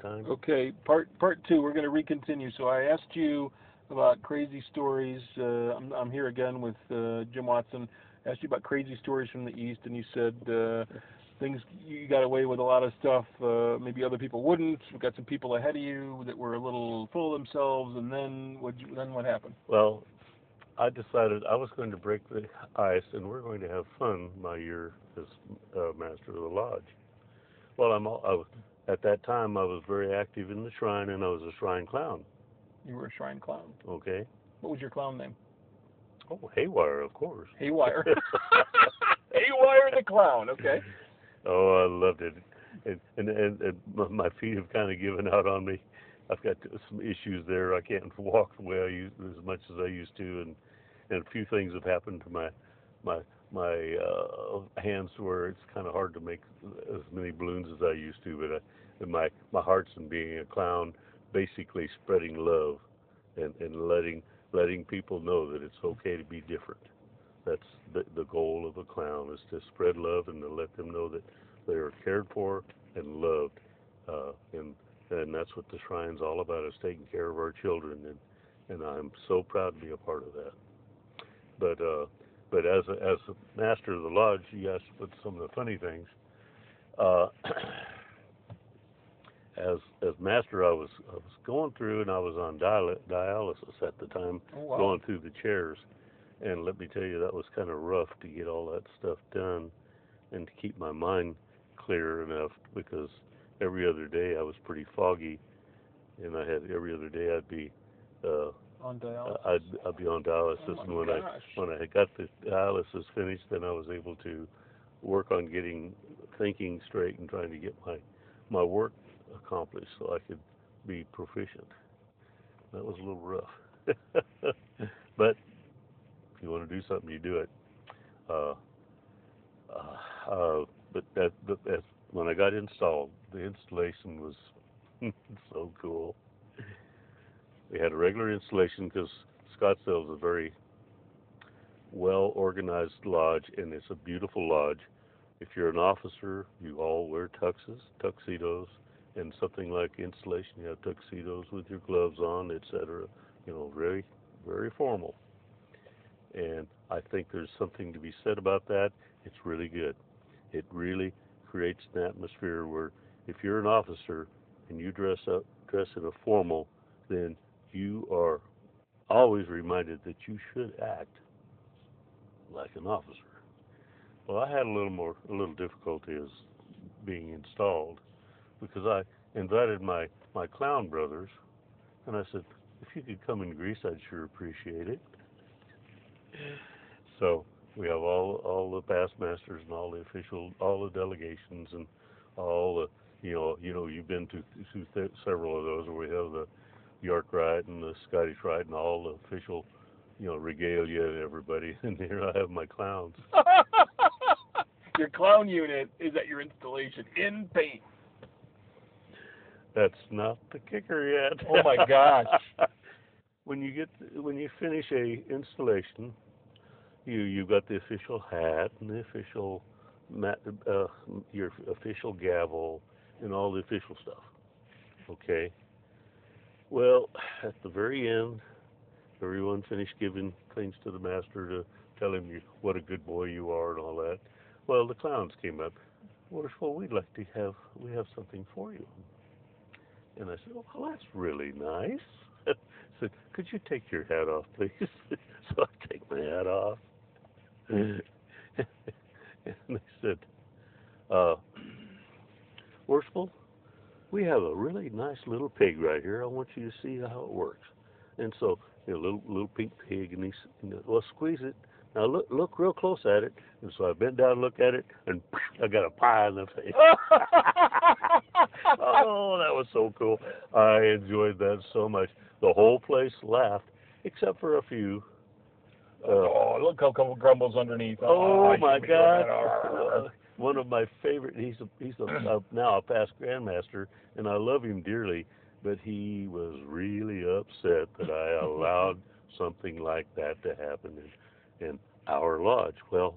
time. Okay, part part two. We're going to recontinue. So I asked you about crazy stories. Uh, I'm I'm here again with uh, Jim Watson. I asked you about crazy stories from the East, and you said uh, things you got away with a lot of stuff. Uh, maybe other people wouldn't. We got some people ahead of you that were a little full of themselves, and then what? Then what happened? Well, I decided I was going to break the ice, and we're going to have fun my year as uh, master of the lodge. Well, I'm all, I was, at that time I was very active in the shrine, and I was a shrine clown. You were a shrine clown. Okay. What was your clown name? Oh, Haywire, of course. Haywire. Haywire the clown. Okay. Oh, I loved it, and and and, and my feet have kind of given out on me. I've got some issues there. I can't walk the way I used as much as I used to, and and a few things have happened to my my my uh, hands where it's kind of hard to make as many balloons as I used to. But and my my heart's in being a clown, basically spreading love, and and letting letting people know that it's okay to be different. That's the the goal of a clown is to spread love and to let them know that they are cared for and loved, uh, and and that's what the shrine's all about is taking care of our children and and I'm so proud to be a part of that. But uh, but as a, as a master of the lodge, you asked what some of the funny things. Uh, as as master, I was I was going through, and I was on dial- dialysis at the time, Oh, wow. going through the chairs. And let me tell you, that was kind of rough to get all that stuff done, and to keep my mind clear enough because every other day I was pretty foggy, and I had every other day I'd be uh, On dialysis. I'd I'd be on dialysis, Oh, and when I when I got the dialysis finished, then I was able to work on getting thinking straight and trying to get my my work accomplished so I could be proficient. That was a little rough, but if you want to do something, you do it. Uh, uh, uh, but that, that when I got installed, the installation was so cool. We had a regular installation because Scottsdale is a very well organized lodge and it's a beautiful lodge. If you're an officer, you all wear tuxes, tuxedos, and something like installation, you have tuxedos with your gloves on, etc. You know, very, very formal. And I think there's something to be said about that. It's really good. It really creates an atmosphere where if you're an officer and you dress up, dress in a formal, then you are always reminded that you should act like an officer. Well, I had a little more, a little difficulty as being installed because I invited my my clown brothers, and I said, if you could come in grease, I'd sure appreciate it. So we have all all the past masters and all the official, all the delegations and all the, you know, you know, you've been to, to th- several of those where we have the York Rite and the Scottish Rite and all the official, you know, regalia and everybody. And here I have my clowns. your clown unit is at your installation in paint. That's not the kicker yet. Oh my gosh. when you get when you finish a installation, you you got the official hat and the official mat, uh, your official gavel and all the official stuff. Okay. Well, at the very end, everyone finished giving things to the master to tell him you, what a good boy you are and all that. Well, the clowns came up. Well, we'd like to have we have something for you. And I said, oh, well, that's really nice. I said, could you take your hat off, please? so I take my hat off. and they said, uh, Worshipful, we have a really nice little pig right here. I want you to see how it works. And so, you know, little little pink pig, and he's, you know, well, squeeze it. Now look look real close at it. And so I bent down and looked at it, and I got a pie in the face. Oh, that was so cool. I enjoyed that so much. The whole place laughed, except for a few. Uh, oh, look how couple grumbles underneath. oh you my should be doing God! Uh, one of my favorite. He's a he's a, a now a past grandmaster, and I love him dearly. But he was really upset that I allowed something like that to happen in, in our lodge. Well,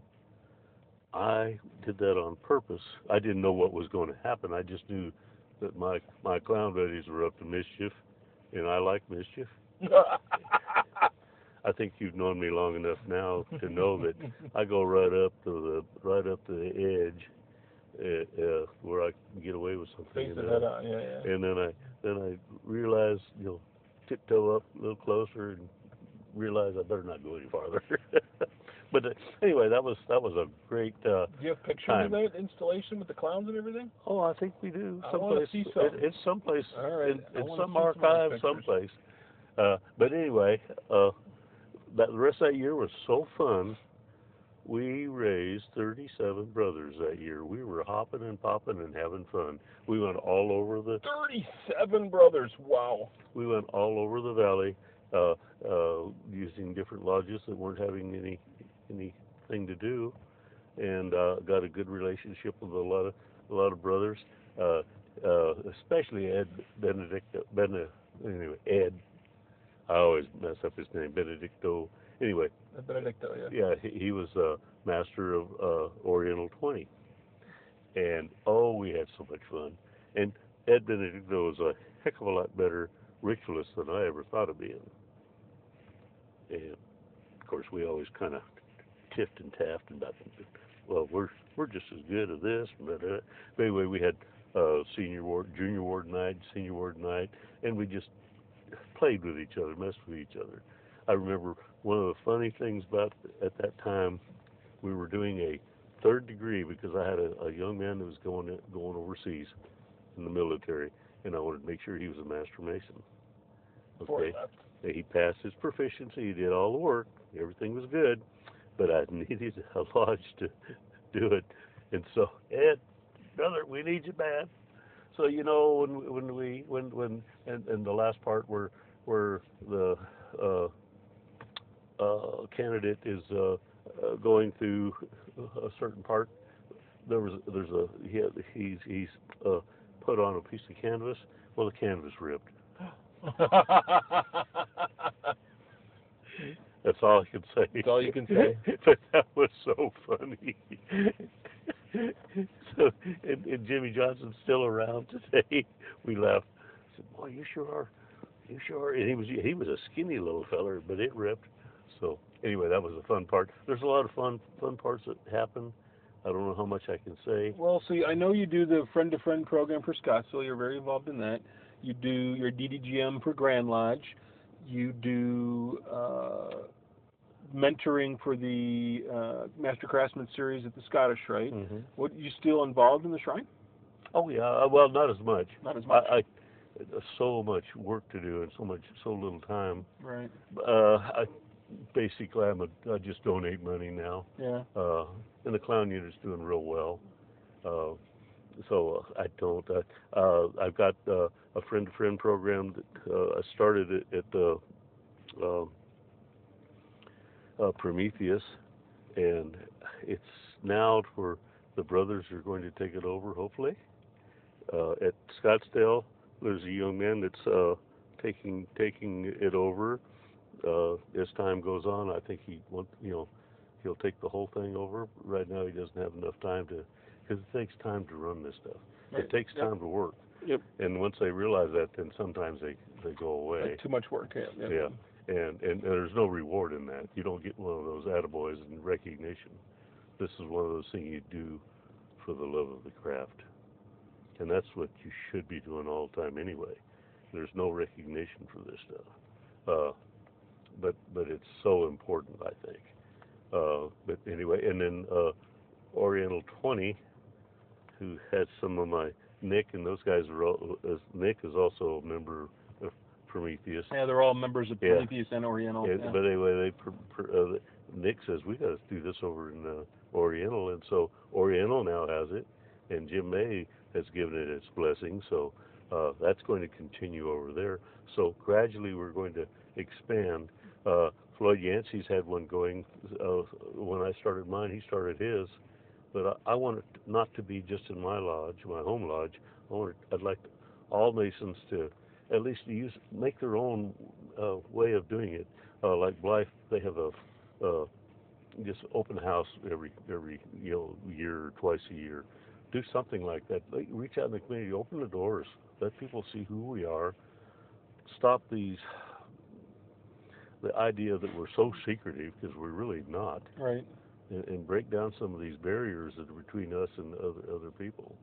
I did that on purpose. I didn't know what was going to happen. I just knew that my my clown buddies were up to mischief, and I like mischief. I think you've known me long enough now to know that I go right up to the right up to the edge, uh, uh, where I can get away with something. And then I- on. Yeah, yeah. and then I then I realize you know tiptoe up a little closer and realize I better not go any farther. but uh, anyway, that was that was a great. Uh, Do you have pictures Time. of that installation with the clowns and everything? oh, I think we do. I wanna Someplace see some. it, it's someplace All right, in, I in wanna some see some archive someplace. Uh, but anyway, uh, that the rest of that year was so fun. We raised 37 brothers that year. We were hopping and popping and having fun. We went all over the Thirty-seven brothers. Wow. we went all over the valley uh, uh, using different lodges that weren't having any anything to do, and uh, got a good relationship with a lot of a lot of brothers, uh, uh, especially Ed Benedicto. ben, anyway Ed. I always mess up his name Benedicto. Anyway, Benedicto, yeah. yeah, he, he was uh, master of uh, Oriental 20. And oh, we had so much fun. And Ed Benedicto was a heck of a lot better ritualist than I ever thought of being. And of course, we always kind of tiffed and taffed about, well, we're we're just as good at this. But, uh, but anyway, we had uh, senior ward, junior ward night, senior ward night, and we just played with each other, messed with each other. I remember one of the funny things about at that time, we were doing a third degree because I had a, a young man that was going going overseas in the military, and I wanted to make sure he was a master mason. Okay, he passed his proficiency. He did all the work. Everything was good, but I needed a lodge to do it, and so Ed, brother, we need you bad. So you know when when we when when and, and the last part where where the uh, uh, candidate is uh, uh, going through a certain part, there was there's a he had, he's he's uh, put on a piece of canvas. Well, the canvas ripped. That's all I can say. That's all you can say. but that was so funny. so, and, and Jimmy Johnson's still around today. We laughed. I said, "Boy, you sure are. You sure." Are. And he was he was a skinny little feller, but it ripped. So anyway, that was a fun part. There's a lot of fun fun parts that happen. I don't know how much I can say. Well, see, I know you do the friend to friend program for Scottsville. You're very involved in that. You do your DDGM for Grand Lodge. You do uh, mentoring for the uh, Master Craftsman series at the Scottish Rite. hmm What you still involved in the shrine? Oh yeah, uh, well not as much. Not as much. I, I so much work to do and so much so little time. right. Uh, I basically I'm a I just donate money now. Yeah. Uh, and the clown unit's doing real well. Uh, so uh, I don't. Uh, uh, I've got a friend to friend program that I started it at the uh, Prometheus, and it's now where the brothers are going to take it over. Hopefully, uh, at Scottsdale, there's a young man that's uh, taking taking it over. Uh, as time goes on, I think he want you know he'll take the whole thing over. Right now, he doesn't have enough time to because it takes time to run this stuff. Right. It takes Yep. time to work. Yep. And once they realize that, then sometimes they they go away. Like too much work. Yeah. yeah. Yeah. And, and and there's no reward in that. You don't get one of those attaboys and recognition. This is one of those things you do for the love of the craft. And that's what you should be doing all the time anyway. There's no recognition for this stuff. Uh, but but it's so important, I think. Uh, but anyway, and then uh, Oriental 20, who had some of my Nick and those guys are all. Uh, Nick is also a member of Prometheus. Yeah, they're all members of Yeah. Prometheus and Oriental. Yeah, yeah. But anyway, they uh, Nick says we got to do this over in uh, Oriental, and so Oriental now has it, and Jim May has given it its blessing. So uh, that's going to continue over there. So gradually, we're going to expand. Uh, Floyd Yancey's had one going. Uh, when I started mine, he started his. But I, I want it not to be just in my lodge, my home lodge. I want it, I'd like all Masons to at least use make their own uh, way of doing it. Uh, like Blythe, they have a just open house every every you know year or twice a year do something like that. Like, reach out in the community, open the doors, let people see who we are. Stop these the idea that we're so secretive because we're really not, Right. And, and break down some of these barriers that are between us and other other people.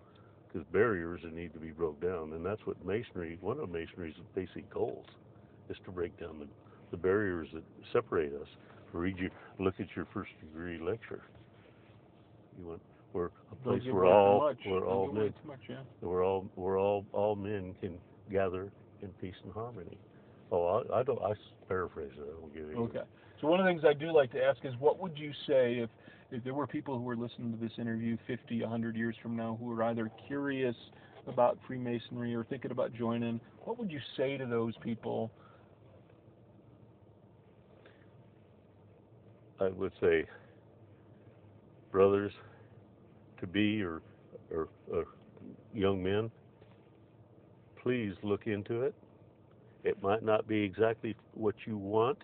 Because barriers that need to be broke down, and that's what masonry. One of masonry's basic goals is to break down the, the barriers that separate us. Read your look at your first degree lecture. You went where a place where all Don't all men much, yeah. where all where all all men can gather in peace and harmony. Oh, I, I don't. I paraphrase it. I don't get it. Okay. So one of the things I do like to ask is, what would you say if if there were people who were listening to this interview 50, 100 years from now who are either curious about Freemasonry or thinking about joining? What would you say to those people? I would say, brothers, to be or or, or young men, please look into it. It might not be exactly what you want,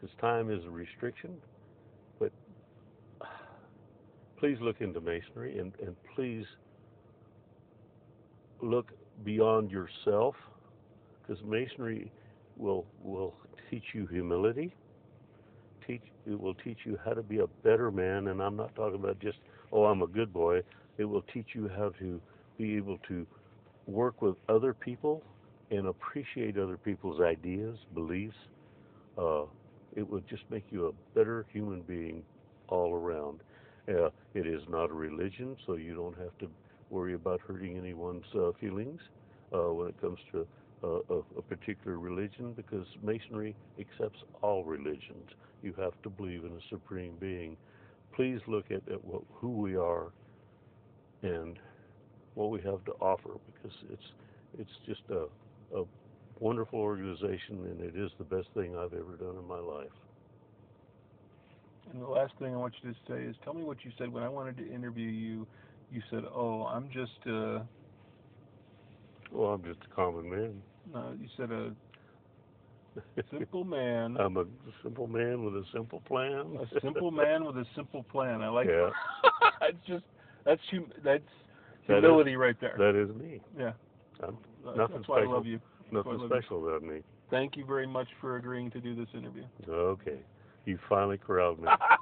because time is a restriction, but please look into masonry and, and please look beyond yourself, because masonry will will teach you humility teach it will teach you how to be a better man and I'm not talking about just oh I'm a good boy. It will teach you how to be able to work with other people and appreciate other people's ideas beliefs uh, it will just make you a better human being all around uh, it is not a religion so you don't have to worry about hurting anyone's uh, feelings uh, when it comes to uh, a, a particular religion because masonry accepts all religions you have to believe in a supreme being. Please look at, at what, who we are and what we have to offer because it's it's just a, a wonderful organization and it is the best thing I've ever done in my life. And the last thing I want you to say is, tell me what you said when I wanted to interview you. You said, "Oh, I'm just uh, Well, I'm just a common man. no, you said a simple man, I'm a simple man with a simple plan. a simple man with a simple plan." I like. Yeah. it's just that's hum- that's That is- humility right there. That is me. Yeah. I'm That's nothing why I special. love you. Nothing special about me. Thank you very much for agreeing to do this interview. Okay. You finally corralled me.